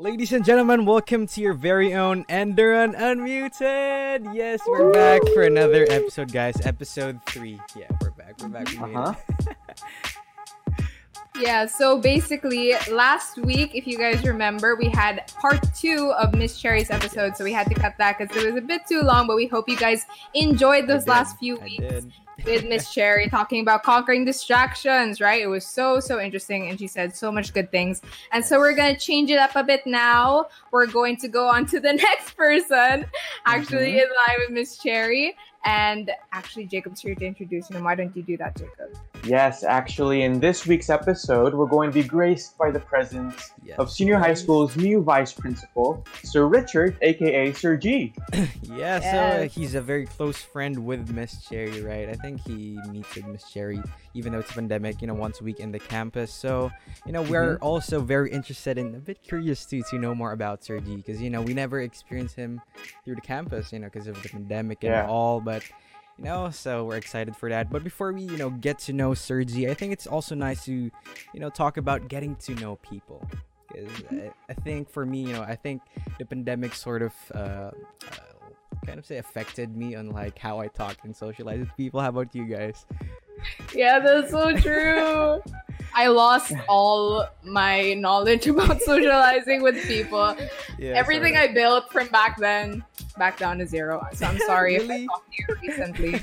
Ladies and gentlemen, welcome to your very own Endurance Unmuted. Yes, we're back for another episode, guys. Episode three. Yeah, we're back. We're back. We made Uh-huh. Yeah, so basically, last week, if you guys remember, we had part two of Miss Cherry's episode, so we had to cut that because it was a bit too long. But we hope you guys enjoyed those last few I weeks did. With Miss Cherry talking about conquering distractions, right? It was so, so interesting, and she said so much good things. And so we're gonna change it up a bit now. We're going to go on to the next person, actually, Mhm. in line with Miss Cherry. And actually, Jacob's here to introduce him. Why don't you do that, Jacob? Yes, actually, in this week's episode, we're going to be graced by the presence Yes. of Senior High School's new Vice Principal, Sir Richard, aka Sir G. Yeah, so uh, he's a very close friend with Miss Cherry, right? I think he meets with Miss Cherry, even though it's a pandemic, you know, once a week in the campus. So, you know, we're Mm-hmm. also very interested and a bit curious too to know more about Sir G, because you know we never experienced him through the campus, you know, because of the pandemic and Yeah. all. But you know, so we're excited for that. But before we, you know, get to know Sir G, I think it's also nice to, you know, talk about getting to know people. Because I, I think for me, you know, I think the pandemic sort of uh, uh, kind of say affected me on like how I talk and socialize with people. How about you guys? Yeah, that's so true. I lost all my knowledge about socializing with people. Yeah, Everything I built from back then, back down to zero. So I'm sorry if I talked to you recently.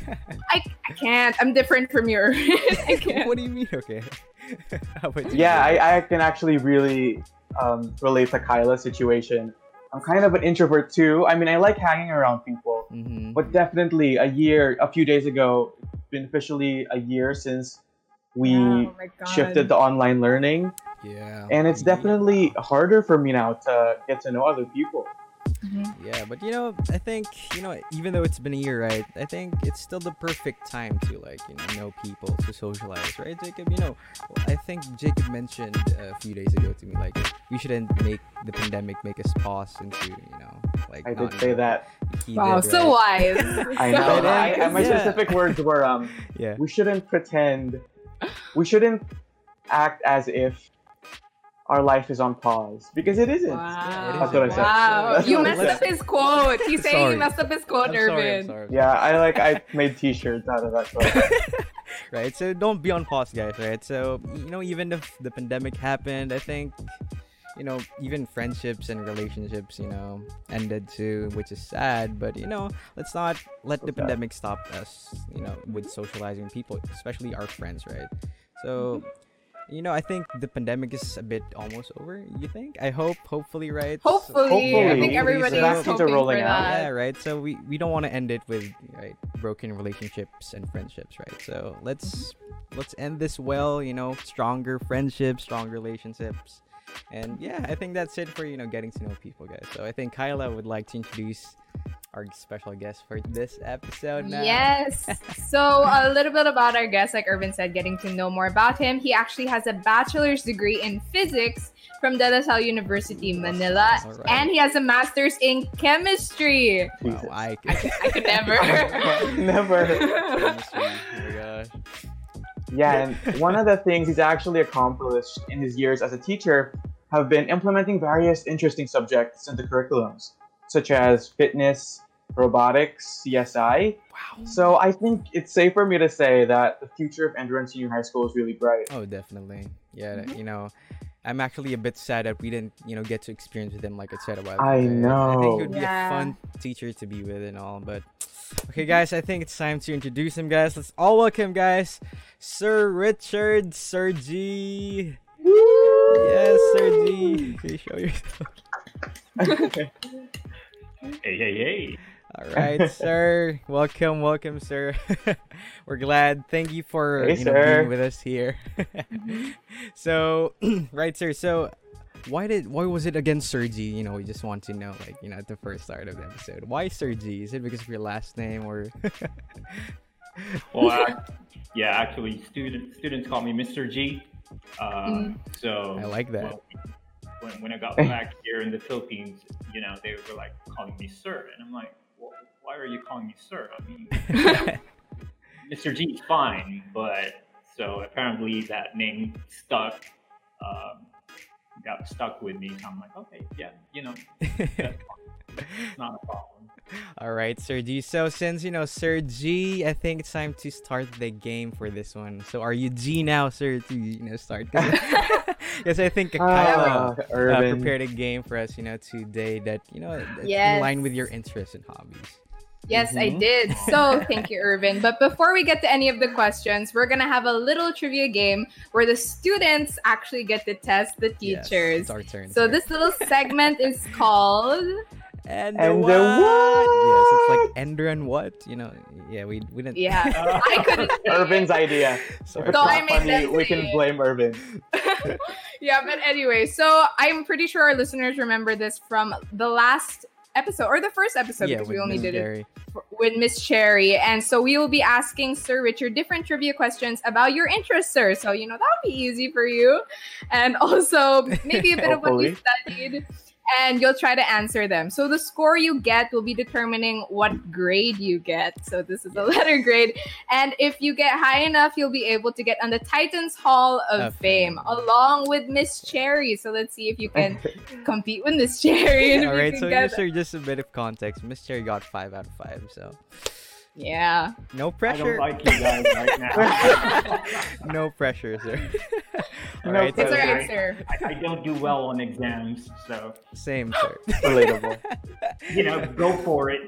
I, I can't. I'm different from you. What do you mean? Okay. how about you? Yeah, I, I can actually really um, relate to Kyla's situation. I'm kind of an introvert too. I mean, I like hanging around people, Mhm. but definitely a year, a few days ago, it's been officially a year since we Oh shifted to online learning, yeah, and it's definitely harder for me now to get to know other people. Mhm. Yeah, but you know, I think you know, even though it's been a year, right? I think it's still the perfect time to like you know know people to socialize, right, Jacob? You know, I think Jacob mentioned a few days ago to me like we shouldn't make the pandemic make us pause into you know like I did say that. Wow, did, so right? wise. I know. I, wise. I, my Yeah. specific words were um, Yeah. we shouldn't pretend, we shouldn't act as if our life is on pause because it isn't. Wow. That's what I said. Wow. That's You what I messed said. up his quote. He's saying Sorry. he messed up his quote, I'm sorry, I'm sorry. Yeah, I like I made T-shirts out of that. So. right so don't be on pause guys right so you know even if the pandemic happened i think you know even friendships and relationships you know ended too which is sad but you know let's not let the Okay. pandemic stop us you know with socializing people especially our friends right so mm-hmm. You know i think the pandemic is a bit almost over you think? I hope hopefully right? So- Hopefully, I think everybody The is vaccines are hoping rolling for out. that. yeah right? So we we don't want to end it with right broken relationships and friendships right? So let's let's end this well you know stronger friendships strong relationships. And yeah i think that's it for you know getting to know people guys. So i think kyla would like to introduce our special guest for this episode now Yes. So a little bit about our guest, like Irvin said, getting to know more about him. He actually has a bachelor's degree in physics from De La Salle University, Manila, All right. and he has a master's in chemistry. wow, Jesus. I, I could, I could never. Never. Chemistry, oh my gosh Yeah, and one of the things he's actually accomplished in his years as a teacher have been implementing various interesting subjects into curriculums, such as fitness, robotics, CSI. wow So I think it's safe for me to say that the future of Endurance Senior High School is really bright. Oh, definitely. Yeah, Mhm. you know, I'm actually a bit sad that we didn't, you know, get to experience with him like I said a while ago. I know. I think he know. would be a fun teacher to be with and all. But okay, guys, I think it's time to introduce him, guys. Let's all welcome, guys, Sir Richard, Sir G. Yes, Sir G. Can you show yourself? Hey, hey, hey. All right, sir. Welcome, welcome, sir. We're glad. Thank you for Hey, you know, being with us here. so, right, sir. So, why did why was it against Sir G? You know, we just want to know, like, you know, at the first start of the episode, why Sir G? Is it because of your last name or? Well, I, yeah, actually, student, students call me Mr. G. Uh, Mm. So I like that. well, when, when I got back here in the Philippines, you know, they were like calling me sir, and I'm like, well, why are you calling me sir? I mean, Mr. G is fine, but so apparently that name stuck. Um, got stuck with me. So I'm like, okay, yeah, you know. It's not a problem. All right, Sir G. So since you know Sir G, I think it's time to start the game for this one. So are you G now, Sir? To you know start? Yes, I think Kyla Ah, uh, prepared a game for us, you know, today that you know that's in line with your interests and hobbies. Yes, I Mhm. did. So thank you, Irvin. But before we get to any of the questions, we're gonna have a little trivia game where the students actually get to test the Yes, teachers. it's our turn. so sir. this little segment is called and, And the the what? Yes, it's like Ender and what? You know, yeah, we we didn't. Yeah. I couldn't say Irvin's idea. Sorry. So I made funny, we can blame Irvin. yeah, but anyway, so I'm pretty sure our listeners remember this from the last episode or the first episode yeah, because with we only Miss did it Gary. with Miss Cherry. And so we will be asking Sir Richard different trivia questions about your interests, sir. So, you know, that would be easy for you. And also maybe a bit of what you studied. And you'll try to answer them. So the score you get will be determining what grade you get. So this is a letter grade. And if you get high enough, you'll be able to get on the Titans Hall of, Of Fame, along with Miss Cherry. So let's see if you can compete with Miss Cherry. All right, so just, just a bit of context. Miss Cherry got five out of five, so yeah. no pressure. I don't pressure. like you guys right now. no pressure, sir. All No right, It's so all right, sir. I, I don't do well on exams, so same, sir. Relatable. you know, go for it.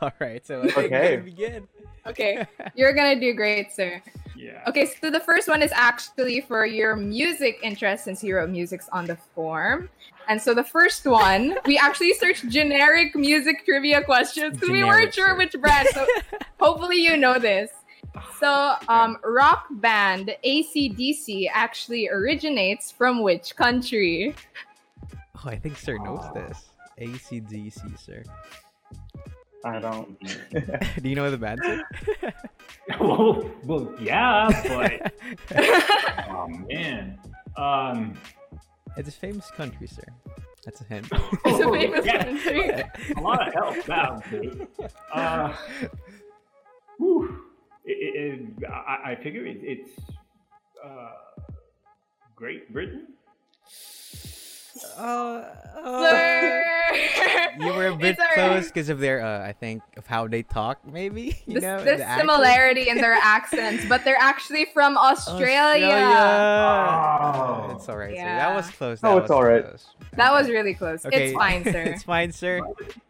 All right, so I think Okay. begin. Okay, you're gonna do great, sir. Yeah. Okay, so the first one is actually for your music interest since you wrote music's on the form. And so the first one, we actually searched generic music trivia questions because we weren't sure which brand. So hopefully you know this. So, um, rock band ACDC actually originates from which country? Oh, I think sir knows this. ACDC, sir. I don't. Do you know the band, sir? well, well, yeah, but oh man. Um, it's a famous country, sir. That's a hint. It's a famous yeah. country. a lot of help that would be. Uh, whew. It, it, it, I, I figure it, it's uh, Great Britain. Uh, Sir! you were a bit It's all right. close because of their, uh, I think, of how they talk, maybe. You This- know, there's the accent? similarity in their accents, but they're actually from Australia. Oh. It's alright, sir. That was close. Oh, it's was alright. close. That was really close. Okay. It's fine, sir. it's fine, sir.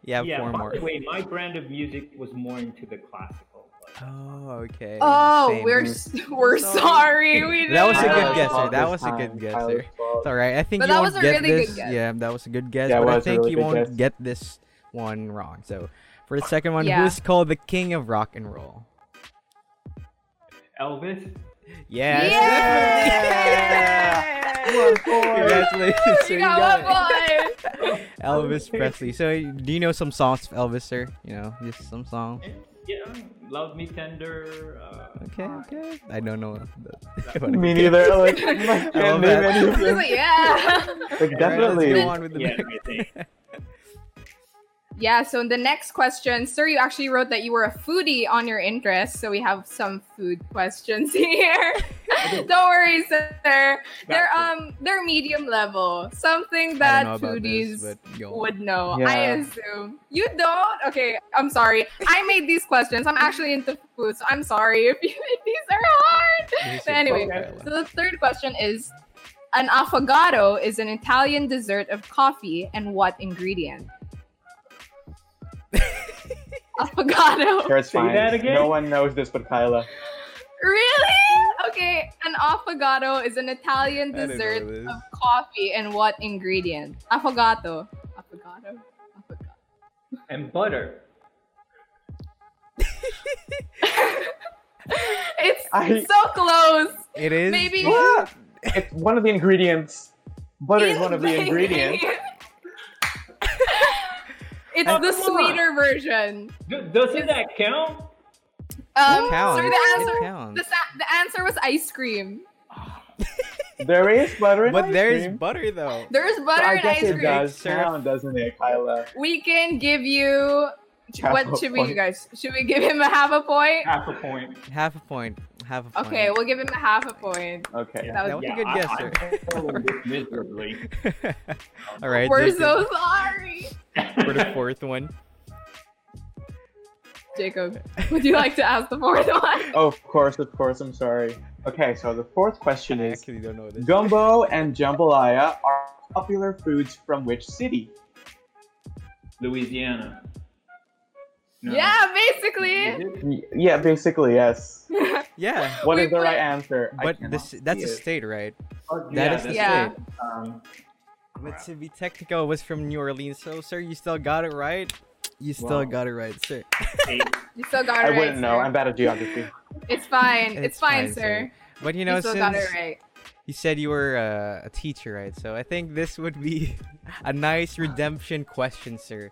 You have yeah, four by more. the way, my brand of music was more into the classical. But, Oh, okay. oh, Same. we're s- we're sorry. We That was a good know. guess, sir. fault That was a good guesser. guess, Tyler's sir. fault. It's alright. I think But you that won't was a get really good this. guess. Yeah, that was a good guess. Yeah, but I was a think really you won't guess. get this one wrong. So, for the second one, Yeah. who's called the king of rock and roll? Elvis. Yes, Yeah! definitely. Congratulations, sir. You You got got one it. Elvis Presley. So, do you know some songs of Elvis, sir? You know, just some songs. Yeah, Love Me Tender. Uh, Okay, okay. I don't know. The, Me neither. Like, I love can't name that. any of He's them. like, yeah. Like, Alright, definitely. let's go on with the Yeah, next- I think. Yeah, so in the next question, sir, you actually wrote that you were a foodie on your interest. So we have some food questions here. Don't worry, sir. They're um they're medium level. Something that don't know about foodies this, but go on. would know. Yeah. I assume. You don't? Okay, I'm sorry. I made these questions. I'm actually into food, so I'm sorry if, you, these are hard. But anyway, so the third question is an affogato is an Italian dessert of coffee and what ingredient? Affogato. Sure, it's Say fine. that again? No one knows this but Kyla. Really? Okay, an affogato is an Italian I didn't know dessert this. of coffee and what ingredient? Affogato. Affogato. Affogato. And butter. It's I- so close. It is. Maybe- Yeah. It's one of the ingredients. Butter is one of the ingredients. it's Oh, the come on. sweeter version. D- doesn't that count? Um, It counts. sir, the It answer, counts. the, sa- the answer was ice cream. There is butter in But ice there's cream. butter though. There's butter I and guess ice it cream. does count, doesn't it, Kyla? We can give you. Half what a should we, point. you guys? Should we give him a half a point? Half a point. Half a point. Half a point. Okay, we'll give him a half a point. Okay. That was- That was a good I- guess, I sir. failed this miserably. All right. We're Jacob, so sorry. for the fourth one. Jacob, would you like to ask the fourth one? Oh, of course, of course. I'm sorry. Okay, so the fourth question I is: actually don't know this. Gumbo and jambalaya are popular foods from which city? Louisiana. No. Yeah, basically. Is it? Y- Yeah, basically yes. Yeah, What We is the right answer? But this that's a it. state, right? Oh, That yeah, is the Yeah. state. Um, But to be technical, it was from New Orleans. So, sir, you still got it right. You still Wow. got it right, sir. You still got it I right. wouldn't know. sir. I'm bad at geography. It's fine. It's, It's fine, fine, sir. But you You, know, still since got it right. you said you were uh, a teacher, right? So I think this would be a nice redemption question, sir.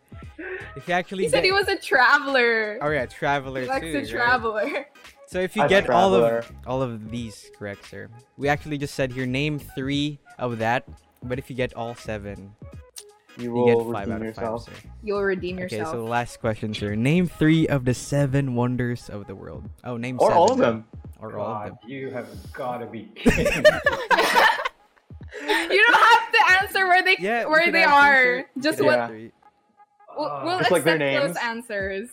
If you actually He said get- he was a traveler. Oh yeah, traveler he likes too. to right? traveler. So if you I'm get all of all of these correct, sir, we actually just said here name three of that. But if you get all seven, You you will get five redeem out of yourself. five, sir. You'll redeem yourself. Okay, so the last question, sir. Name three of the seven wonders of the world. Oh, name Or seven. all of them. Or all of them. God, you have got to be kidding. you don't have to answer where they Yeah, where they answer, are. sir. Just can what three. We'll, Uh, we'll Just like accept their those answers.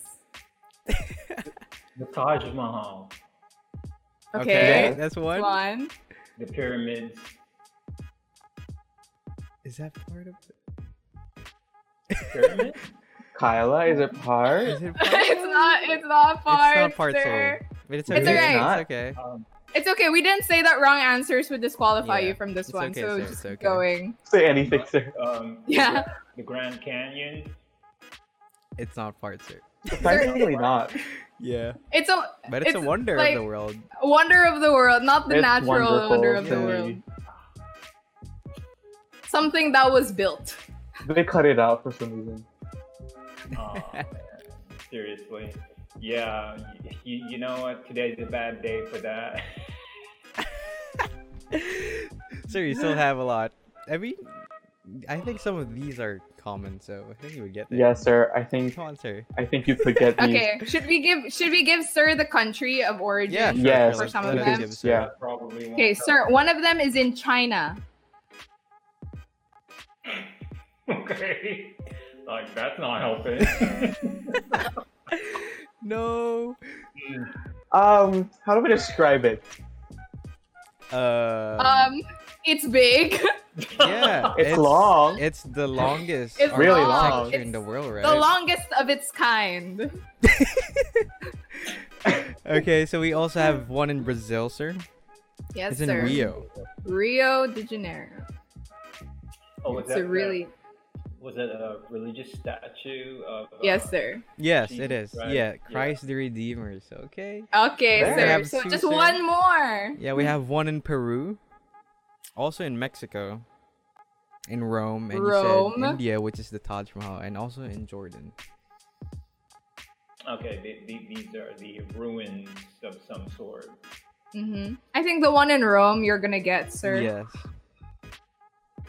the Taj Mahal, Okay. Yeah. that's one. One. the pyramids. Is that part of it? Pyramids? Kyla, is it part? Is it it's not. It's not part. It's not part sir. But it's It's okay. alright. Not. It's okay. um, It's okay. We didn't say that wrong answers would disqualify Yeah, you from this one. okay, so sir, just okay. going. Say anything, sir. um, Yeah. The Grand Canyon. It's not part, sir. Technically not. Yeah. It's a But it's, a wonder like- of the world. wonder of the world, not the It's natural wonder of the really. world. Something that was built. They cut it out for some reason. Oh. Seriously. Yeah, you, you know what? Today's a bad day for that. sir, you still have a lot. I mean, I think some of these are common, so I think you would get there. Yes, sir. I think Come on, sir. I think you could get these. Okay, should we give should we give Sir the country of origin? Yeah, sure, Yes, For some let of us them. give. Yeah. Probably Okay, help. Sir, one of them is in China. Okay. Like, that's not helping. No. Um, how do we describe it? Uh. Um, it's big. yeah. It's, long. It's the longest. It's really architecture long. in the world, right? The longest of its kind. okay, so we also have one in Brazil, sir. Yes, It's in sir. Rio. Rio de Janeiro. oh, was It's that a really was it a religious statue of? uh, yes, sir. Yes, Jesus it is. Christ, Yeah, yeah. Christ the Redeemer. So, okay. Okay, There. Sir. So two, just sir. one more. Yeah, we have one in Peru, also in Mexico, in Rome, and you said India, which is the Taj Mahal, and also in Jordan. Okay, the, the, these are the ruins of some sort. hmm I think the one in Rome you're gonna get, sir. Yes.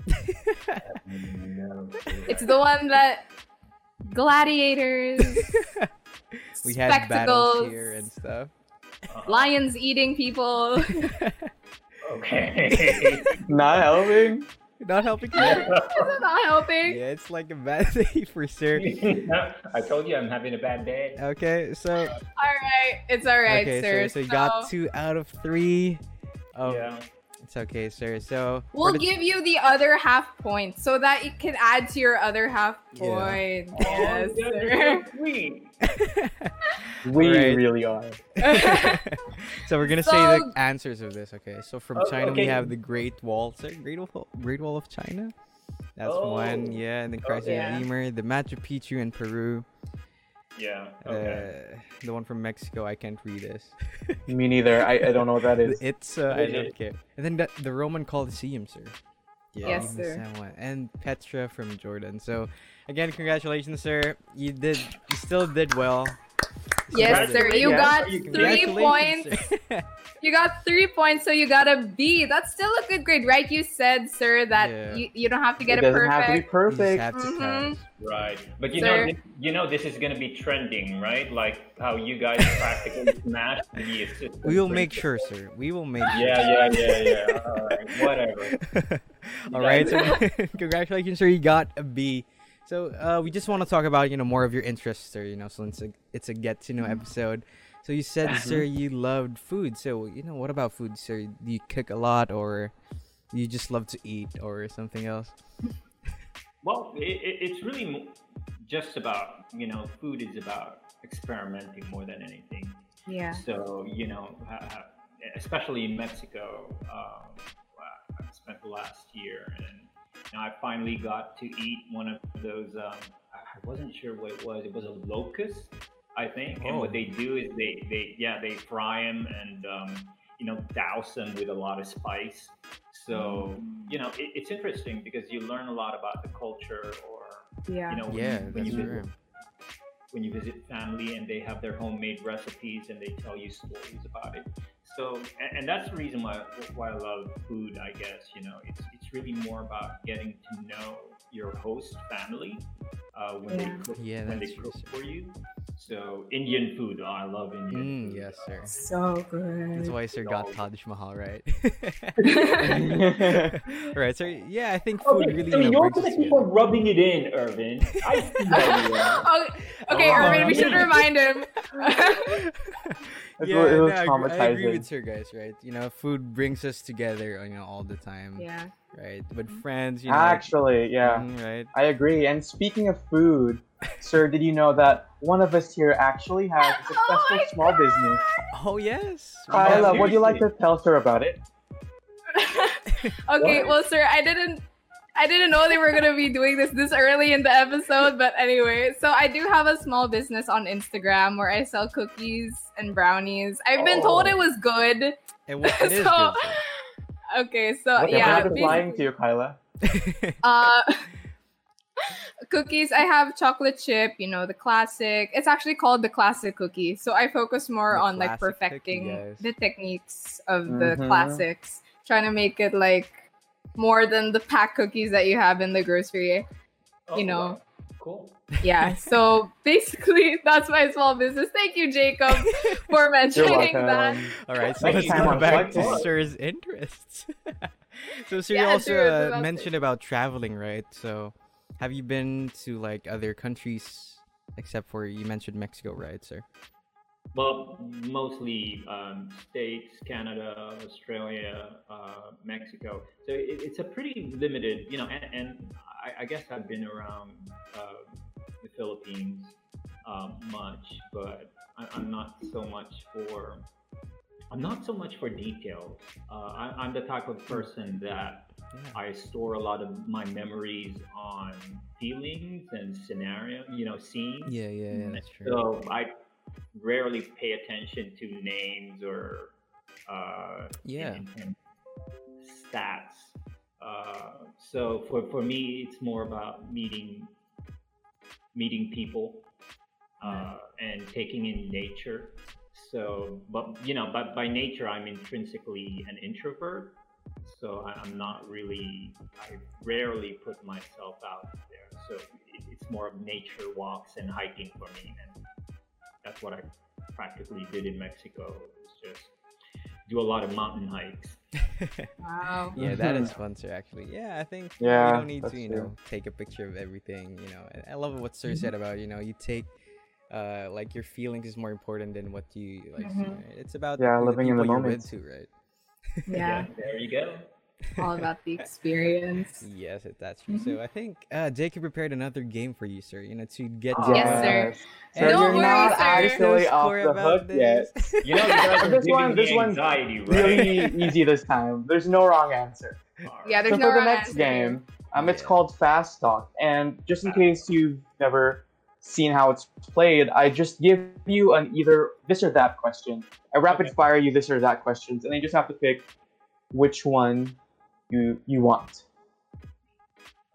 It's the one that gladiators, we had battles spectacles, here and stuff. Uh, lions eating people. Okay. Not helping. Not helping you. Is it not helping? yeah, it's like a bad day for sir. I told you I'm having a bad day. Okay, so All right, it's all right, okay, sir. sir. So you got two out of three. Oh, Yeah. It's okay, sir. So We'll the- give you the other half point so that you can add to your other half Yeah. point. Oh, Yes, that's sir. so. We Alright. really are. so we're gonna say the answers of this. Okay, so from Oh, China we have the Great Wall. Sir, Great Wall, Great Wall of China. That's one. Oh. Yeah, and then Christ the Yeah. Redeemer, the Machu Picchu in Peru. Yeah. Okay. Uh, the one from Mexico. I can't read this. Me neither. I, I don't know what that is. It's uh, I don't it? care. And then the, the Roman Colosseum, sir. Yeah, Yes, even sir. And Petra from Jordan. So again, congratulations, sir. You did. You still did well. Yes, sir. You got three points. You got three points, so you got a B. That's still a good grade, right? You said, sir, that Yeah. you, you don't have to get it, doesn't have to be perfect. You just have to Mhm. Right, but you Sir. know, thi- you know, this is gonna be trending, right? Like how you guys practically smashed the assistant. We will make sure, sir. We will make sure. Yeah, yeah, yeah, yeah. All right, whatever. All right, so congratulations, sir. You got a B. So uh, we just want to talk about you know more of your interests, sir. You know, so it's a it's a get to know episode. So you said, sir, you loved food. So you know, what about food, sir? Do you cook a lot, or you just love to eat, or something else? Well, it, it, it's really just about you know, food is about experimenting more than anything. Yeah. So you know, ha- ha- especially in Mexico, um, I spent the last year, and now I finally got to eat one of those. Um, I wasn't sure what it was. It was a locust, I think. And what Oh. they do is they, they yeah they fry them and um, you know douse them with a lot of spice. So you know it, it's interesting because you learn a lot about the culture or Yeah. you know when Yeah, when that's you visit true. when you visit family and they have their homemade recipes and they tell you stories about it. So, and, and that's the reason why why I love food. I guess you know it's it's really more about getting to know your host family uh, when Yeah. they cook Yeah, when they cook for you. So Indian food, oh, I love Indian Mm, food. yes, sir. So good. That's why sir got No. Taj Mahal, right? yeah, right. So yeah, I think food Okay, really I mean, you know, you're brings us gonna keep on rubbing it in, Irvin. I see how you are. Oh, okay, Oh, Irvin, we should remind him. It yeah, will- it no, was I, agree, I agree traumatizing. with her guys, right? You know, food brings us together, you know, all the time, yeah. right? But friends, you know, like- Actually, yeah, Mm, right? I agree. And speaking of food, sir, did you know that one of us here actually has a successful Oh my small business? Oh yes. Kyla, Yeah, would you like to tell sir about it? okay, What? well, sir, I didn't. I didn't know they were gonna be doing this this early in the episode, but anyway, so I do have a small business on Instagram where I sell cookies and brownies. I've been told Oh. it was good. It, wa- it is So- good. Okay, so What yeah, am I lying to you, Kyla? uh, cookies. I have chocolate chip. You know the classic. It's actually called the classic cookie. So I focus more The on like classic cookie, perfecting the techniques of the Mhm. classics, trying to make it like more than the pack cookies that you have in the grocery. Oh, You know. wow. cool. Yeah. so basically, that's my small business. Thank you, Jacob, for mentioning that. All right, so let's go back to Sir's interests. so Sir, you Yeah, also sure, uh, about mentioned about traveling, right? So have you been to like other countries except for you mentioned Mexico, right, sir? Well, mostly um, states, Canada, Australia, uh, Mexico. So it, it's a pretty limited, you know. And, and I, I guess I've been around uh, the Philippines um, much, but I, I'm not so much for. I'm not so much for details. Uh, I, I'm the type of person that I store a lot of my memories on feelings and scenario, you know, scenes. Yeah, yeah, yeah, that's true. So I rarely pay attention to names or uh, Yeah. and, and stats. Uh, so for, for me, it's more about meeting meeting people uh, and taking in nature. So, but you know, but by nature, I'm intrinsically an introvert. So I'm not really. I rarely put myself out there. So it's more of nature walks and hiking for me, and that's what I practically did in Mexico. Was just do a lot of mountain hikes. Wow. yeah, that is fun, sir. Actually, yeah, I think yeah, you Yeah, don't need to, you true. know, take a picture of everything. You know, and I love what Sir said about you know you take. Uh, like your feelings is more important than what you like. see, Mhm. right? It's about Yeah, the living in the moment. too, right? Yeah. there you go. All about the experience. Yes, it- that's true. Mm-hmm. So I think uh, Jacob prepared another game for you, sir. You know, to get Oh, to Yes, know- sir. So And Don't you're worry, not sir. actually No off the about hook yet. this. You know, you guys are This one- me this one's anxiety, right? Really easy this time. There's no wrong answer. Yeah, there's so no for the next answer game, um, it's called Fast Talk, and just in case you've never seen how it's played, I just give you an either this or that question. I rapid Okay. fire you this or that questions, and then you just have to pick which one you you want.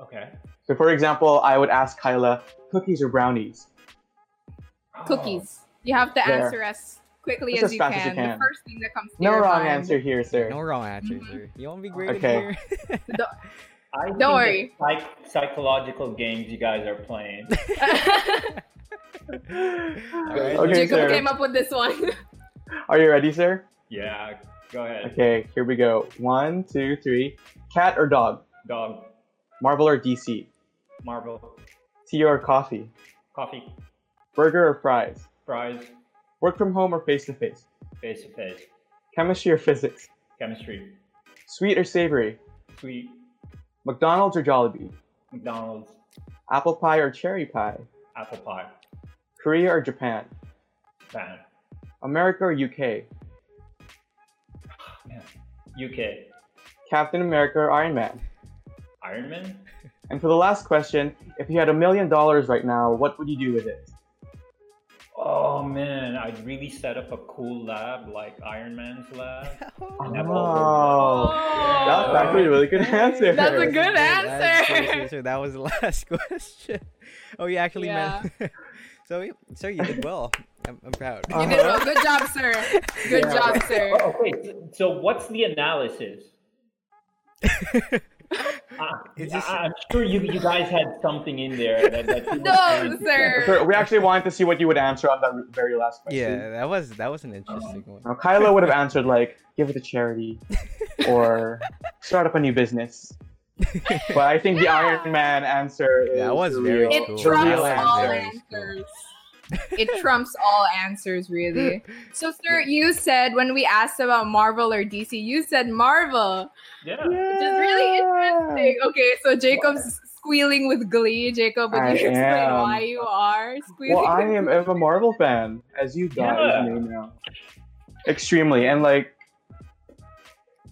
Okay. So, for example, I would ask Kyla, cookies or brownies? Oh, Cookies. You have to There. answer as quickly Just as, as you, fast as can. you The can. first thing that comes to No your wrong mind. answer here, sir. No wrong answer, Mhm. sir. You won't be graded Okay. here? I think Don't worry. Psych- psychological games you guys are playing. Alright. Okay, Jacob sir. came up with this one. Are you ready, sir? yeah, go ahead. Okay, here we go. One, two, three. Cat or dog? Dog, Marvel or DC? Marvel, Tea or coffee? coffee, Burger or fries? fries, Work from home or face to face? face to face, Chemistry or physics? chemistry, Sweet or savory? sweet, McDonald's or Jollibee? McDonald's, Apple pie or cherry pie? apple pie, Korea or Japan? Japan, America or UK? UK, Captain America or Iron Man? Iron Man. And for the last question, if you had a million dollars right now, what would you do with it? Oh man, I'd really set up a cool lab like Iron Man's lab. Oh. And Oh, oh. that's actually a really good answer. That's a good That's answer. good answer. That was the last question. Oh, you actually meant. so, you- sir, you did well. I'm, I'm proud. You did well. Good job, sir. Good Yeah. job, sir. Oh, okay, so- so what's the analysis? Uh, It's just- I, am sure you, you guys had something in there that, that No, sir. Sir, we actually wanted to see what you would answer on that very last question. yeah, that was that was an interesting one. Now, Kyla would have answered like, give it to charity, or start up a new business. But I think the Iron Man answer is That was very real- It cool. the real all very answer. Cool. answers. It trumps all answers, really. So, sir, you said when we asked about Marvel or DC, you said Marvel, Yeah. which is really interesting. Okay, so Jacob's squealing with glee. Jacob, would you I explain am. why you are squealing? Well, I am? I'm a Marvel fan, as you guys Yeah. may know. Extremely, and like,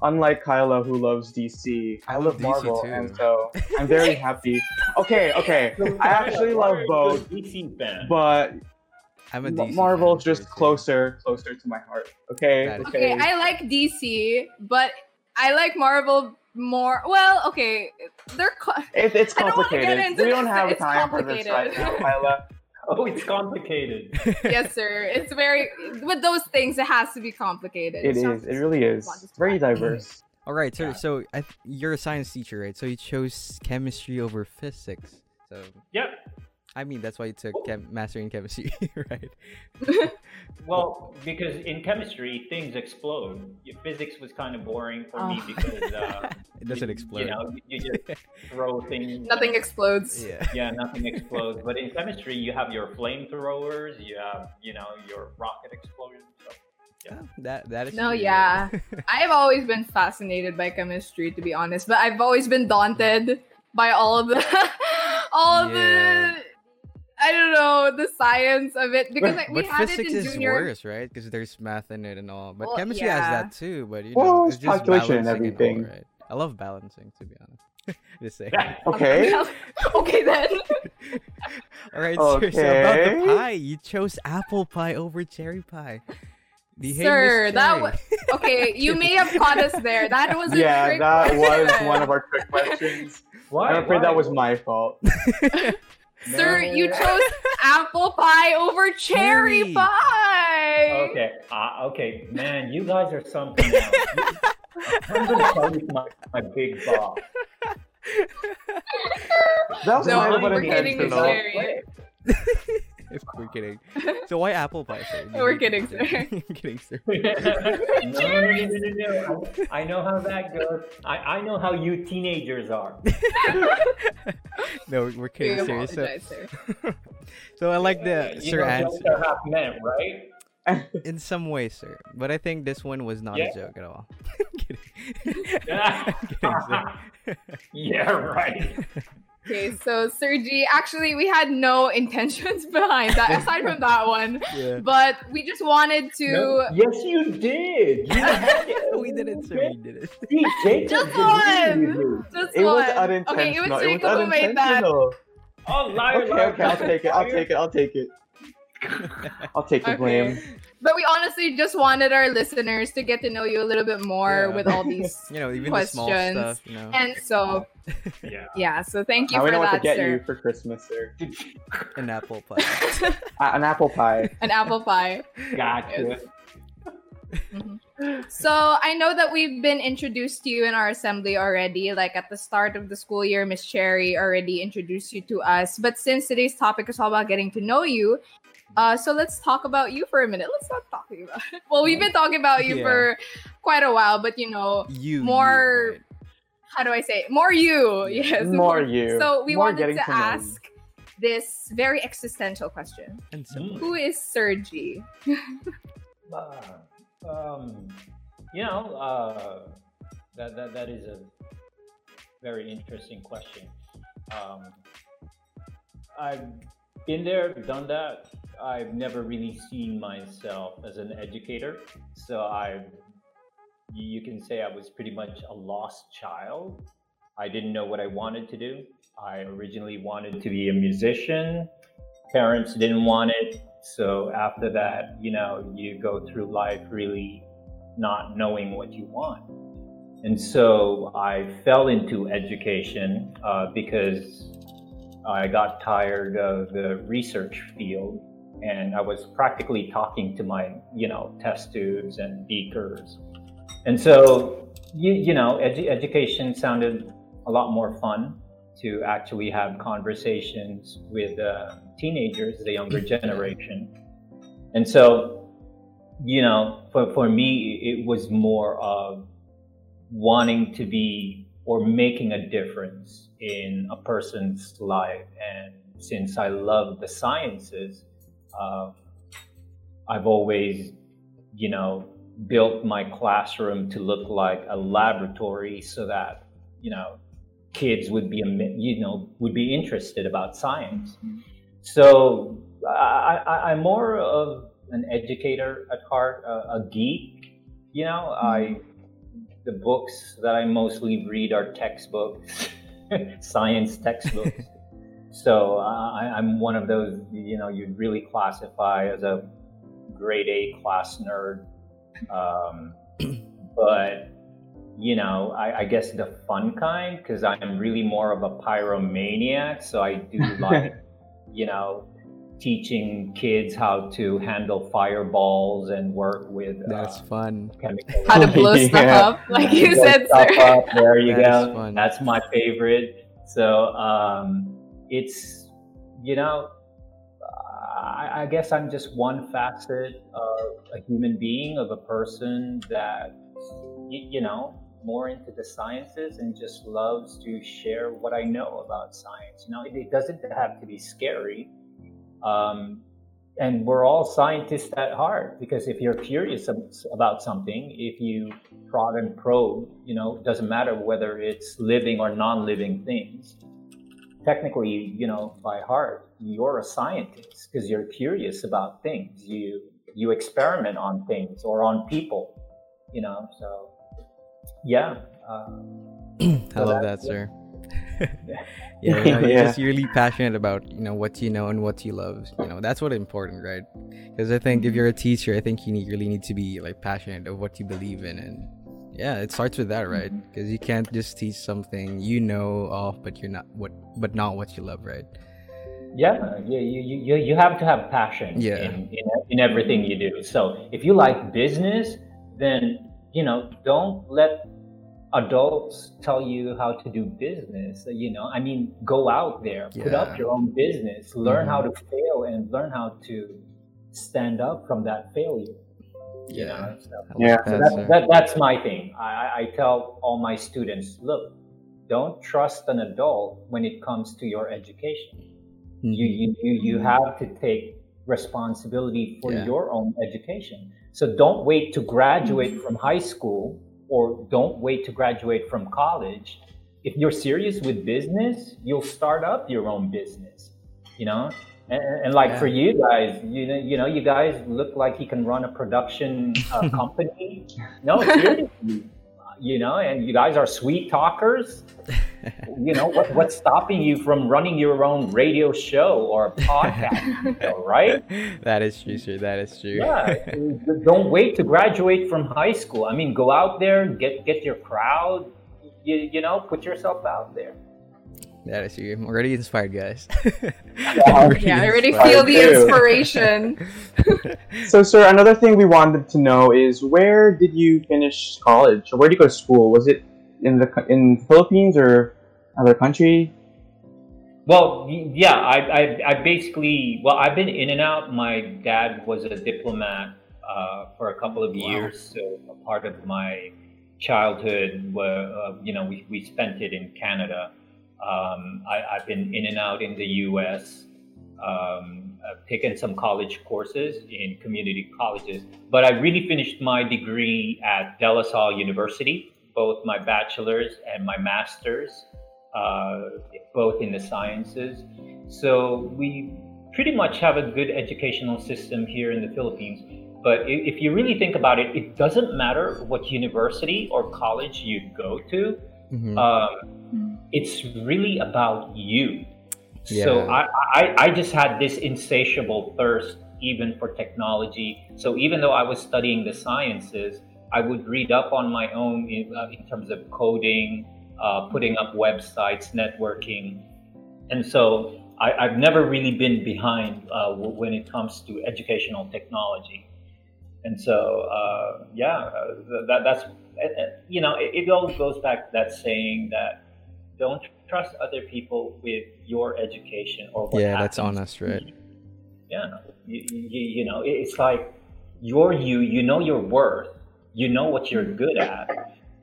unlike Kyla who loves DC, I, I love love DC Marvel, too. and so I'm very happy. Okay, okay, I actually love both, DC fan. but I'm a M- DC Marvel's fan, just sir, so- closer, closer to my heart. Okay, That is- Okay, I like DC, but I like Marvel more. Well, okay, they're. Co- It, it's I don't complicated. We don't this, have time for this right now, complicated. Kyla. oh, it's complicated. yes, sir. It's very with those things. It has to be complicated. It It's is. It really is. Come Very mm. diverse. All right, sir. Yeah. So I th- you're a science teacher, right? So you chose chemistry over physics. So Yep. I mean, that's why you took chem- mastering chemistry, right? Well, because in chemistry things explode. Y- Physics was kind of boring for me Oh. because uh, It doesn't you, explode. You know, you just throw things. Nothing explodes. yeah. yeah, nothing explodes. But in chemistry, you have your flamethrowers, you have, you know, your rocket explosions. So, Yeah, that that is. No, true, yeah. I've always been fascinated by chemistry, to be honest, but I've always been daunted by all of the, all of Yeah. the, I don't know, the science of it because like, we but had it physics in is junior. worse, right? Because there's math in it and all. But Well, chemistry yeah. has that too. But you Well, know, it's it's just calculation and balancing everything. all, right? I love balancing, to be honest. just saying. Okay. okay then. All right, sir. So about the pie, you chose apple pie over cherry pie. Do you Sir, that was okay. You may have caught us there. That was a Yeah, trick that was one of our trick questions. why? I'm afraid why? that was my fault. Sir, you chose apple pie over cherry Cherry. pie. Okay, uh, okay, man, you guys are something else. I'm gonna tell you my, my big boss. That was No, kind of we're kidding, Miss unintentional. Cherry. if we're kidding. So why apple pie, sir? Do We're kidding, sir. I'm kidding, sir. no, no, no, no, no, no. I, I know how that goes. I, I know how you teenagers are. no, we're kidding, sir. So, so I like the you sir answer jokes are half meant, right? in some way, sir. But I think this one was not Yeah. a joke at all. I'm kidding. I'm kidding, sir. yeah, right. Okay, so Sir G, actually, we had no intentions behind that, aside from that one. Yeah. But we just wanted to. No, yes, you did. You had we did it. sir. We didn't. See, Jacob Just one. Just It was one. unintentional. Okay, it was It Jacob who made that. unintentional. Oh, liar, Okay, liar, okay, I'll take it. I'll take it. I'll take it. I'll take the blame. But we honestly just wanted our listeners to get to know you a little bit more Yeah. with all these. You know, even Questions. the small stuff. You know, And so, Yeah. yeah, so thank you Now we for know what to get sir. you for Christmas, sir. an apple pie. A- an apple pie. An apple pie. Gotcha. Mm-hmm. So I know that we've been introduced to you in our assembly already. Like at the start of the school year, Miss Cherry already introduced you to us. But since today's topic is all about getting to know you, uh, so let's talk about you for a minute. Let's stop talking about it. Well, we've been talking about you Yeah. for quite a while, but you know, You More- you, right? how do I say it? More you. Yes. More you. So we More wanted to to know you. ask this very existential question. and so. Who is Sir G? Uh, um, you know, uh, that, that that is a very interesting question. Um, I've been there, done that. I've never really seen myself as an educator, so I, you can say I was pretty much a lost child. I didn't know what I wanted to do. I originally wanted to be a musician. Parents didn't want it. So after that, you know, you go through life really not knowing what you want. And so I fell into education uh, because I got tired of the research field and I was practically talking to my, you know, test tubes and beakers. And so, you, you know, edu- education sounded a lot more fun to actually have conversations with uh, teenagers, the younger generation. And so, you know, for, for me, it was more of wanting to be or making a difference in a person's life. And since I love the sciences, uh, I've always, you know, built my classroom to look like a laboratory so that, you know, kids would be, you know, would be interested about science. So I, I'm more of an educator at heart, a, a geek. You know, I the books that I mostly read are textbooks, science textbooks. So uh, I, I'm one of those, you know, you'd really classify as a grade A class nerd. Um, but you know, I, I guess the fun kind because I'm really more of a pyromaniac. So I do like, you know, teaching kids how to handle fireballs and work with That's uh, fun. chemicals. How to blow stuff Yeah. up, like you Blow said, sir. up, There you That is go. fun. That's my favorite. So um, it's you know, I, I guess I'm just one facet of a human being, of a person that y- you know more into the sciences and just loves to share what I know about science. You know, it, it doesn't have to be scary. Um, and we're all scientists at heart because if you're curious about something, if you prod and probe, you know, it doesn't matter whether it's living or non-living things. Technically, you know, by heart, you're a scientist because you're curious about things. You you experiment on things or on people, you know. So, yeah. Uh, I So love that, that's- sir. yeah, you know, you're Yeah. just really passionate about you know what you know and what you love. You know, that's what important, right? Because I think if you're a teacher, I think you need, really need to be like passionate of what you believe in, and yeah, it starts with that, right? Because you can't just teach something you know of, but you're not what, but not what you love, right? Yeah, you, you, you, you have to have passion Yeah. in, in, in everything you do. So if you like business, then, you know, don't let adults tell you how to do business. You know, I mean, go out there, put up your own business, learn how Mhm. to fail and learn how to stand up from that failure. You Yeah, know, so Yeah. so that, that, that's my thing. I, I- I tell all my students, look, don't trust an adult when it comes to your education you, Mhm. you, you, you have to take responsibility for Yeah. your own education. So don't wait to graduate from high school or don't wait to graduate from college. If you're serious with business, you'll start up your own business, you know? And, and like Yeah. for you guys, you know, you know, you guys look like you can run a production uh, company. No, seriously, you know, and you guys are sweet talkers. you know, what, what's stopping you from running your own radio show or podcast show, right? that is true, sir. That is true. Yeah, don't wait to graduate from high school. I mean, go out there, get get your crowd. You, you know, put yourself out there. That is true. I'm already inspired, guys. Yeah, Yeah, I already inspired feel the too. inspiration. So, sir, another thing we wanted to know is where did you finish college, or where did you go to school? Was it in the in the Philippines or another country? Well, yeah, I, I, I basically, well, I've been in and out. My dad was a diplomat uh, for a couple of Wow. years, so a part of my childhood, were, uh, you know, we, we spent it in Canada. Um, I, I've been in and out in the U.S. Um, I've taken some college courses in community colleges, but I really finished my degree at De La Salle University, both my bachelor's and my master's uh, both in the sciences. So we pretty much have a good educational system here in the Philippines. But if you really think about it, it doesn't matter what university or college you go to. Mhm. Um, it's really about you. So I, I, I just had this insatiable thirst even for technology. So even though I was studying the sciences, I would read up on my own in, uh, in terms of coding, uh, putting up websites, networking. And so I, I've never really been behind uh, when it comes to educational technology. And so, uh, yeah, uh, that, that's, uh, you know, it, it all goes back to that saying that don't trust other people with your education or what yeah, that's on us, right? yeah you, you, you know it's like you're you you know your worth you know what you're good at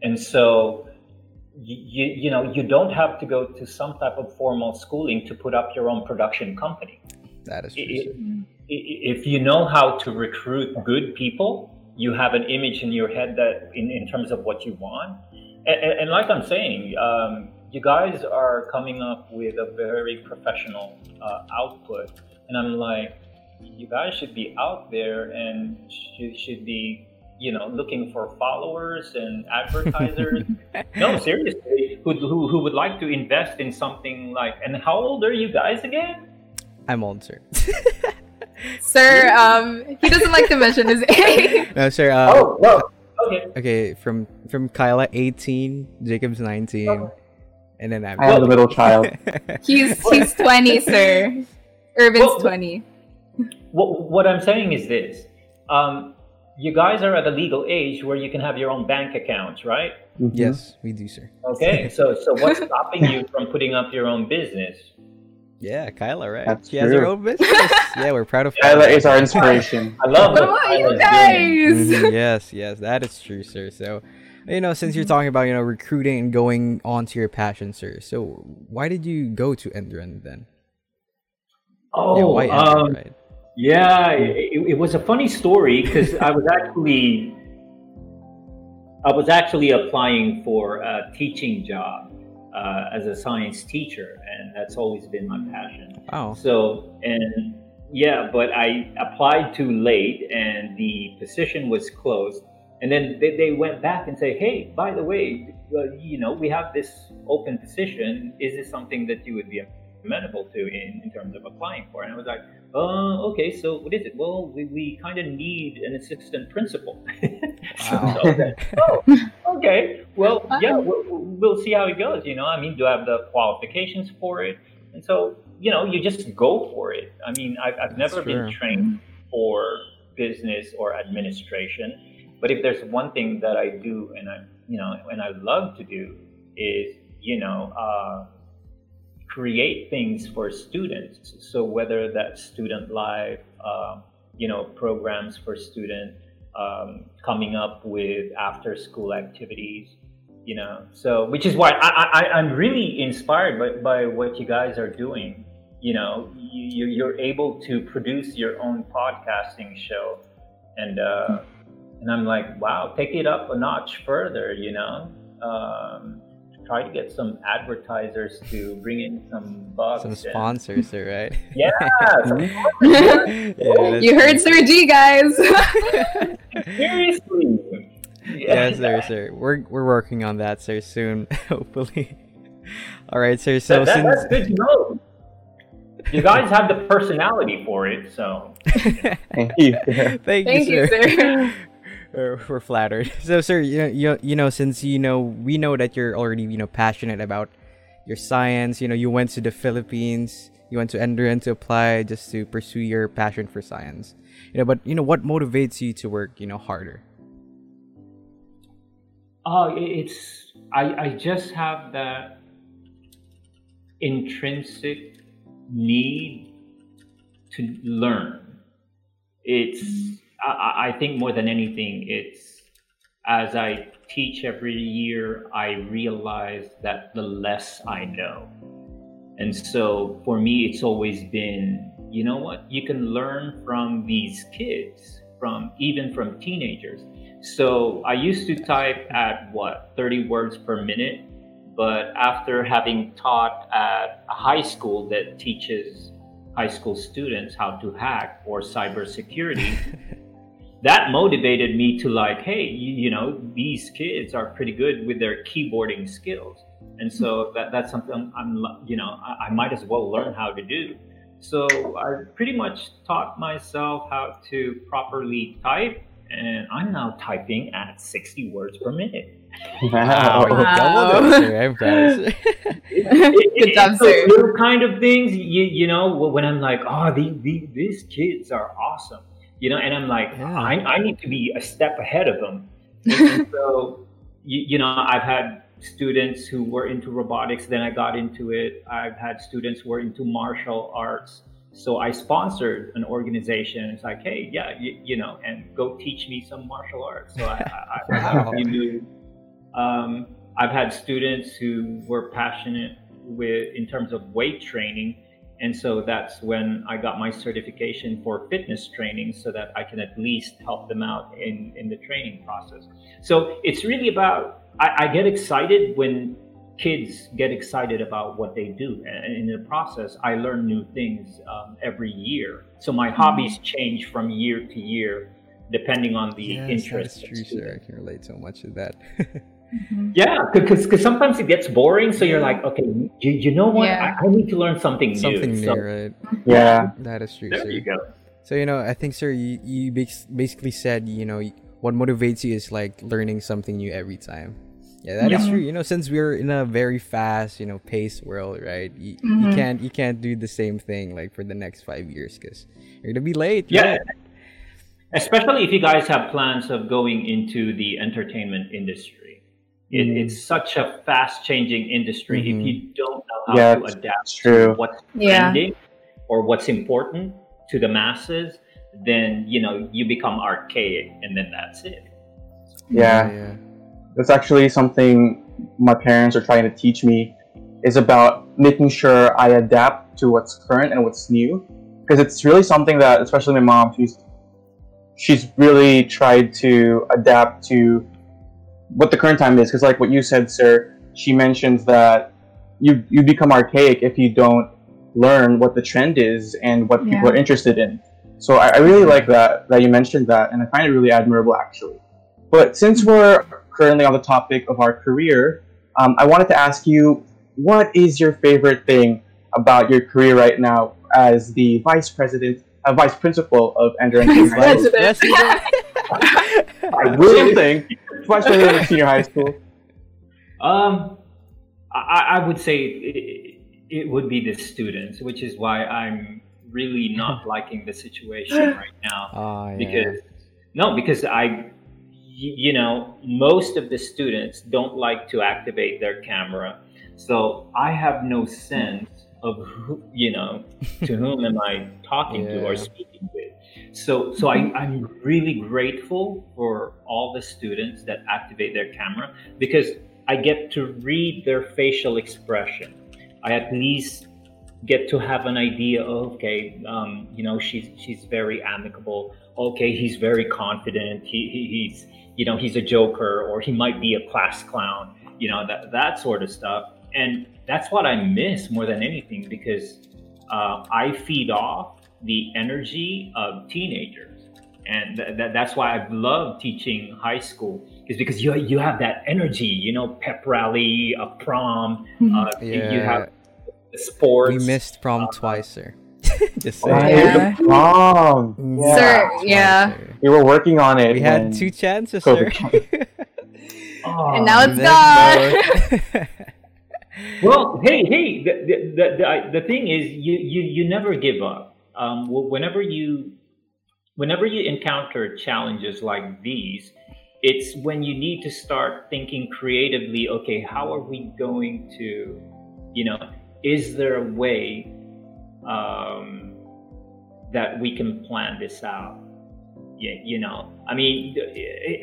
and so you, you know you don't have to go to some type of formal schooling to put up your own production company That is true. I- sir. I- i- if you know how to recruit good people you have an image in your head that in, in terms of what you want and, and, and like i'm saying um, you guys are coming up with a very professional uh, output and i'm like you guys should be out there and should, should be you know looking for followers and advertisers no seriously who, who, who would like to invest in something like and how old are you guys again I'm old, sir. Sir, um, he doesn't like to mention his age. no, sir. Uh, oh well okay Okay, from from Kyla, 18, Jacob's 19, and then I'm. I am the middle child. He's he's 20, sir. Irvin's Well, 20. what, what I'm saying is this: um, you guys are at a legal age where you can have your own bank accounts, right? Mhm. Yes, we do, sir. Okay, so so what's stopping you from putting up your own business? Yeah, Kyla, right? That's she has her own business. yeah, we're proud of her. Kyla is our inspiration. I love What what about you guys? doing. Mhm, yes, yes, that is true, sir. So, you know, since you're talking about you know recruiting and going on to your passion, sir. So, why did you go to Enderun then? Oh, yeah, why um, right? Yeah, it, it was a funny story because I was actually I was actually applying for a teaching job uh, as a science teacher, and that's always been my passion. Oh, So and yeah, but I applied too late, and the position was closed. And then they, they went back and say, "Hey, by the way, uh, you know, we have this open position. Is this something that you would be amenable to in, in terms of applying for?" And I was like, "Uh, okay. So what is it? Well, we, we kind of need an assistant principal." Wow. I was oh, okay. Well, yeah, we'll, we'll see how it goes. You know, I mean, do I have the qualifications for it? And so, you know, you just go for it. I mean, I've, I've That's never been trained for business or administration, but if there's one thing that I do and I, you know, and I love to do is, you know, uh, create things for students. So whether that's student life, um, you know, programs for student, um, coming up with after school activities, you know, so which is why I, I, I'm really inspired by, by what you guys are doing. You know, you, you're able to produce your own podcasting show, and uh, and I'm like, wow, take it up a notch further. You know, um, try to get some advertisers to bring in some bucks. some sponsors, sir, right? Yeah, yeah, you heard true. Sir G, guys. seriously. Yes, sir, sir. We're we're working on that, sir. Soon, hopefully. All right, sir. So That- that- since that's good to know. You guys have the personality for it, so Thank you. thank, Thank you, you, sir. We're flattered. So, sir, you know, you, you know, since you know, we know that you're already, you know, passionate about your science. You know, you went to the Philippines, you went to Enderun to apply just to pursue your passion for science. You know, but you know, what motivates you to work, you know, harder? Oh, it's I, I just have that intrinsic need to learn. It's I- I, think more than anything, it's as I teach every year, I realize that the less I know. And so for me, it's always been, you know what, you can learn from these kids, from even from teenagers. So I used to type at what, 30 words per minute. But after having taught at a high school that teaches high school students how to hack or cybersecurity, that motivated me to like, hey, you, you know, these kids are pretty good with their keyboarding skills. And so that, that's something I'm, you know, I, I might as well learn how to do. So I pretty much taught myself how to properly type, and I'm now typing at 60 words per minute. Wow. you Wow. doubled it, sir. I'm proud, sir. Good job, it's those sir. little kind of things, you, you know, when I'm like, oh, the, the, these kids are awesome, you know, and I'm like, Yeah. I, I need to be a step ahead of them. and so, you, you know, I've had students who were into robotics, then I got into it. I've had students who were into martial arts. So I sponsored an organization. It's like, hey, yeah, you, you know, and go teach me some martial arts. So I, I, I Wow. knew um, I've had students who were passionate with in terms of weight training, and so that's when I got my certification for fitness training, so that I can at least help them out in in the training process. So it's really about I, I get excited when kids get excited about what they do, and in the process, I learn new things um, every year. So my hobbies change from year to year depending on the yes, interest. that's true, sir. I can relate so much to that. Yeah, because because sometimes it gets boring. So you're like, okay, you, you know what? Yeah. I, I need to learn something, Something new. Something new, So right? Yeah. That is true, there sir. you go. So you know, I think, sir, you, you basically said, you know, what motivates you is like learning something new every time. Yeah, that is Yeah. true. You know, since we're in a very fast, you know, paced world, right? You, you Mhm. can't you can't do the same thing like for the next five years because you're gonna be late. Yeah. right? Especially if you guys have plans of going into the entertainment industry. It, Mhm. It's such a fast changing industry. Mhm. If you don't know how Yeah, to adapt true. to what's Yeah. trending or what's important to the masses, then you know you become archaic, and then that's it. Yeah. yeah. That's actually something my parents are trying to teach me is about making sure I adapt to what's current and what's new. Because it's really something that, especially my mom, she's she's really tried to adapt to what the current time is. Because like what you said, sir, she mentions that you you become archaic if you don't learn what the trend is and what people Yeah. are interested in. So I, I really like that that you mentioned that, and I find it really admirable actually. But since we're currently on the topic of our career, um, I wanted to ask you, what is your favorite thing about your career right now as the vice president, uh, vice principal of Enderun Senior High School? President. I Same thing. Vice president of senior high school. Um, I, I would say it, it would be the students, which is why I'm really not liking the situation right now. Ah, yeah. Because no, because I, you know, most of the students don't like to activate their camera, so I have no sense of who, you know, to whom am I talking to or speaking with. So, so I, I'm really grateful for all the students that activate their camera because I get to read their facial expression. I at least get to have an idea. Of, okay, um, you know, she's she's very amicable. Okay, he's very confident. He, he he's you know he's a joker, or he might be a class clown. You know that that sort of stuff, and that's what I miss more than anything because uh, I feed off the energy of teenagers, and th- th- that's why I love teaching high school is because you you have that energy, you know, pep rally, a prom, uh, Yeah. you have sports. We missed prom twice, sir. Just Right, saying. Yeah. prom. Yeah. Sir, yeah. Twice, sir. We were working on it. We had two chances, sir. Oh, And now it's gone. Well, hey, hey, the, the, the, the, thing is, you, you, you never give up. Um, whenever you, whenever you encounter challenges like these, it's when you need to start thinking creatively. Okay, how are we going to, you know, is there a way um, that we can plan this out? You know, I mean,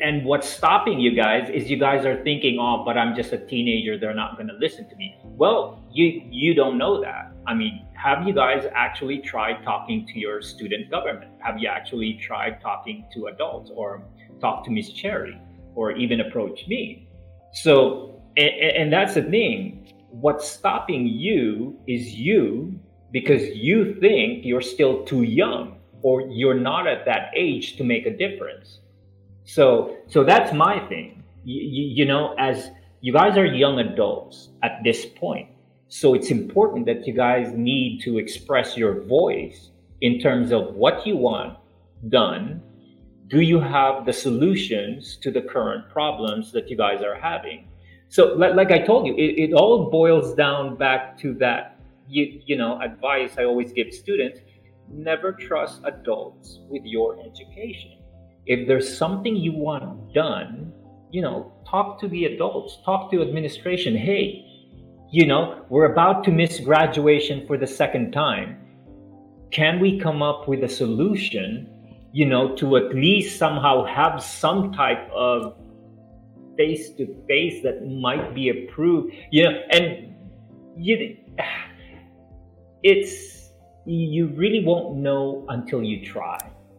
and what's stopping you guys is you guys are thinking, oh, but I'm just a teenager; they're not going to listen to me. Well, you you don't know that. I mean, have you guys actually tried talking to your student government? Have you actually tried talking to adults, or talk to Miss Cherry, or even approach me? So, and, and that's the thing. What's stopping you is you because you think you're still too young or you're not at that age to make a difference. So, so that's my thing. You, you, know, as you guys are young adults at this point, so it's important that you guys need to express your voice in terms of what you want done. Do you have the solutions to the current problems that you guys are having? So, like, like I told you, it, it all boils down back to that, you, you know, advice I always give students never trust adults with your education. If there's something you want done, you know, talk to the adults, talk to administration. Hey, you know, we're about to miss graduation for the second time. Can we come up with a solution, you know, to at least somehow have some type of face to face that might be approved, you know, and you, it's, you really won't know until you try.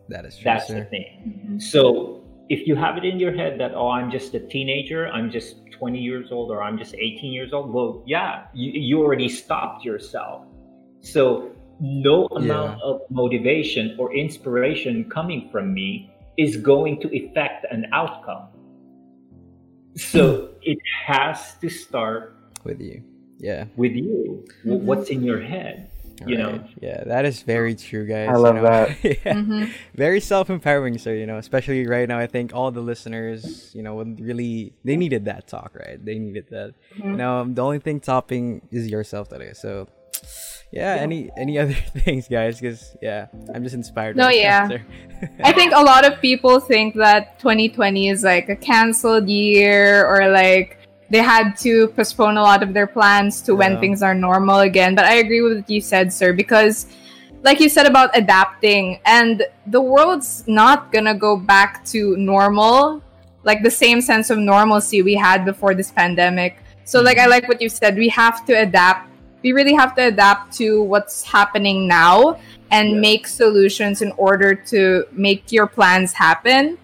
that is true, That's sir. the thing. Mm-hmm. So if you have it in your head that oh, I'm just a teenager, I'm just 20 years old, or I'm just 18 years old, well, yeah, you, you already stopped yourself. So no amount of motivation or inspiration coming from me is going to affect an outcome. So hmm. it has to start With you. Yeah. with you. W- mm-hmm. What's in your head? You know, Yeah, that is very true, guys. I you love know? that. yeah. Mhm. Very self-empowering, sir. You know, especially right now. I think all the listeners, you know, would really they needed that talk, right? They needed that. You know, the only thing topping is yourself today. So, yeah. Any any other things, guys? Because yeah, I'm just inspired. No, yeah. I think a lot of people think that 2020 is like a canceled year or like they had to postpone a lot of their plans to when things are normal again. But I agree with what you said, sir, because like you said about adapting and the world's not gonna go back to normal, like the same sense of normalcy we had before this pandemic. So mm-hmm. like I like what you said, we have to adapt. We really have to adapt to what's happening now and make solutions in order to make your plans happen.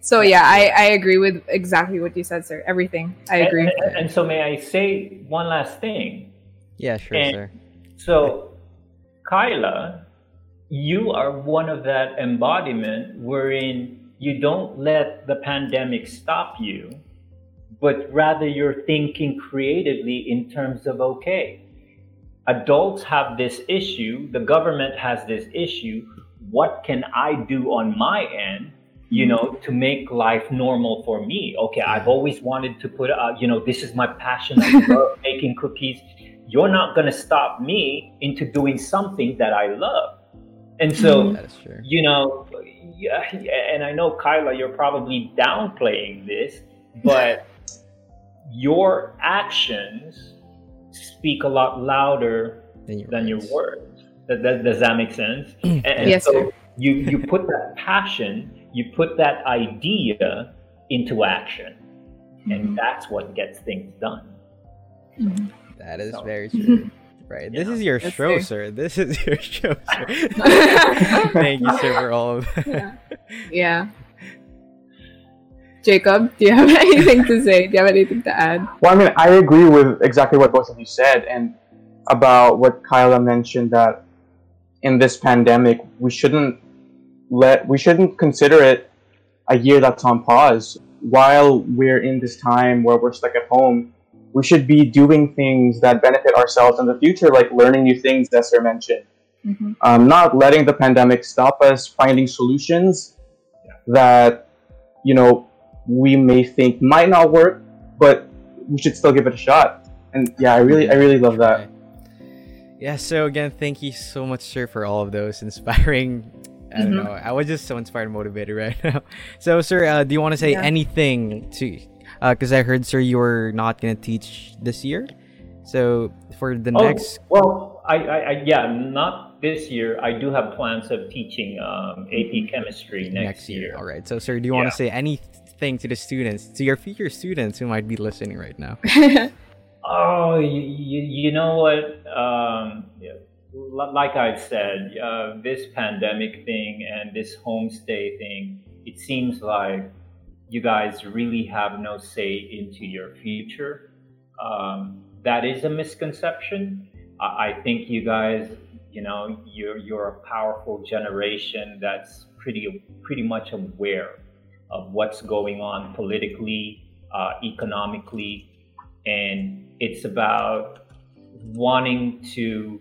So yeah, I, I agree with exactly what you said, sir. Everything. I agree. And, and- and so may I say one last thing? yeah, sure, And- sir. So, Kyla, you are one of that embodiment wherein you don't let the pandemic stop you, but rather you're thinking creatively in terms of okay, adults have this issue, the government has this issue. What can I do on my end? You mm-hmm. know, to make life normal for me. Okay, I've mm-hmm. always wanted to put out, you know, this is my passion. I love making cookies you're not going to stop me into doing something that I love. And so, mm-hmm. That is true. you know, yeah, and I know Kyla, you're probably downplaying this, but your actions speak a lot louder Then your than your words. words. That, that, does that make sense? And, and Yes, so sir. you you put that passion, you put that idea into action, and mm-hmm. that's what gets things done. Mm-hmm. That is So- very mm-hmm. true. Right. This is your That's show, fair. sir. This is your show, sir. Thank you, sir, for all of that. yeah. Jacob, do you have anything to say? Do you have anything to add? Well, I mean, I agree with exactly what both of you said, and about what Kyla mentioned that in this pandemic we shouldn't let we shouldn't consider it a year that's on pause. While we're in this time where we're stuck at home, we should be doing things that benefit ourselves in the future, like learning new things, as Sir mentioned. Mhm. Um, not letting the pandemic stop us finding solutions that you know we may think might not work, but we should still give it a shot. And yeah, I really, I really love that. Yeah, so again, thank you so much, sir, for all of those inspiring. I don't Mhm. know. I was just so inspired and motivated right now. So, sir, uh, do you want to say Yeah. anything to? Because I heard, sir, you're not gonna teach this year. So for the Oh, next, well, I, I, I, yeah, not this year. I do have plans of teaching um, AP chemistry next, year. All right. So, sir, do you want to say anything to the students, to your future students who might be listening right now? Oh, you, you, you know what? Um, yeah, li- like I said, uh, this pandemic thing and this homestay thing, it seems like you guys really have no say into your future. Um, that is a misconception. I, I think you guys, you know, you're you're a powerful generation that's pretty pretty much aware of what's going on politically, uh, economically, and it's about wanting to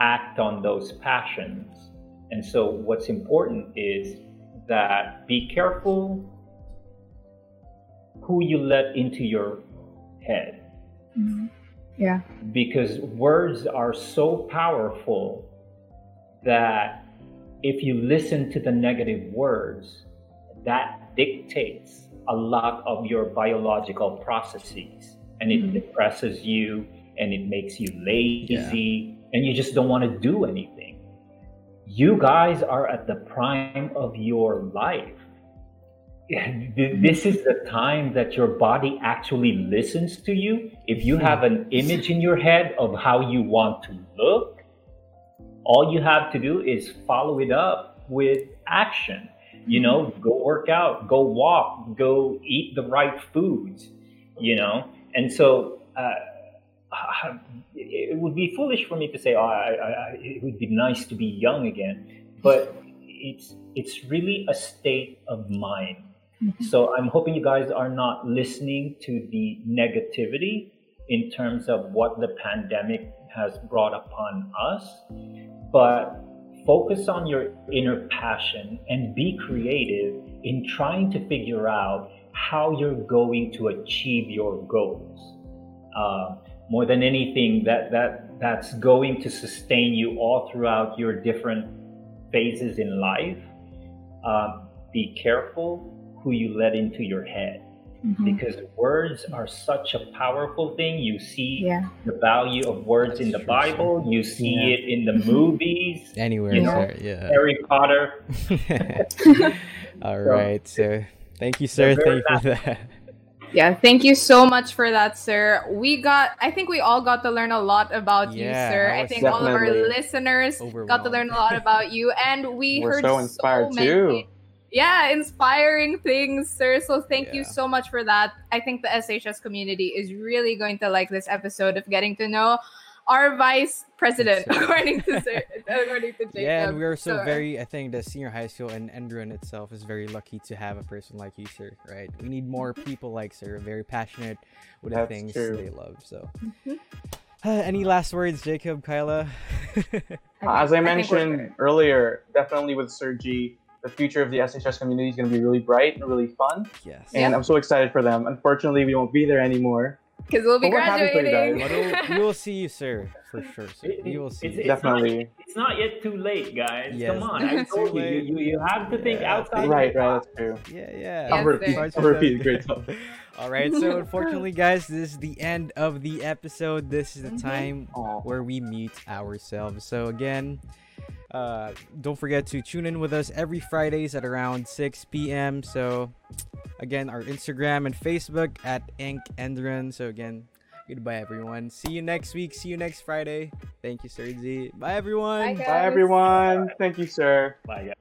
act on those passions. And so, what's important is that be careful who you let into your head Mhm. Yeah. because words are so powerful that if you listen to the negative words, that dictates a lot of your biological processes and it Mhm. depresses you and it makes you lazy and you just don't want to do anything. You guys are at the prime of your life. This is the time that your body actually listens to you. If you have an image in your head of how you want to look, all you have to do is follow it up with action. You know, go work out, go walk, go eat the right foods, you know. And so uh, it would be foolish for me to say, oh, I, I, it would be nice to be young again. But it's, it's really a state of mind. So I'm hoping you guys are not listening to the negativity in terms of what the pandemic has brought upon us, but focus on your inner passion and be creative in trying to figure out how you're going to achieve your goals. Uh, more than anything, that that that's going to sustain you all throughout your different phases in life. Um, be careful who you let into your head Mhm. because words are such a powerful thing. You see Yeah. the value of words in the true, Bible, you see Yeah. it in the movies, Anywhere, You know, sir. Yeah. Harry Potter. All right. So thank you, sir. Thank you for that. Yeah, thank you so much for that, sir. We got, I think we all got to learn a lot about you, sir. I think all of our listeners got to learn a lot about you, and we We're heard so inspired many, too. Yeah, inspiring things, sir. So thank you so much for that. I think the SHS community is really going to like this episode of getting to know our vice president, according to sir, according to Jacob. Yeah, and we are so very. I think the senior high school and Enderun itself is very lucky to have a person like you, sir. Right? We need more people like sir, very passionate with the things true. they love. So, Mhm. any last words, Jacob, Kyla? As I mentioned good. earlier, definitely with Sir G, the future of the SHS community is going to be really bright and really fun. yes. And I'm so excited for them. Unfortunately, we won't be there anymore. Because we'll be But we're happy you graduating. We'll- see you, sir, for sure, sir. It- We will see. it's- you. it's not- Definitely. It's not yet too late, guys. Yes, Come on, I not told you, you, you, you have to think Yeah, outside. think- the Right, right, box. that's true. Yeah, yeah. I'll I'll Yes, repeat. I'll repeat. Great stuff. All right, so unfortunately, guys, this is the end of the episode. This is the Mhm. time Aw. where we meet ourselves. So again, uh, don't forget to tune in with us every Fridays at around 6 p.m. So again, our Instagram and Facebook at Ink Enderun. So again, goodbye everyone. See you next week. See you next Friday. Thank you, Sir G. Bye everyone. Bye, Bye, everyone. Thank you, sir. Bye, guys.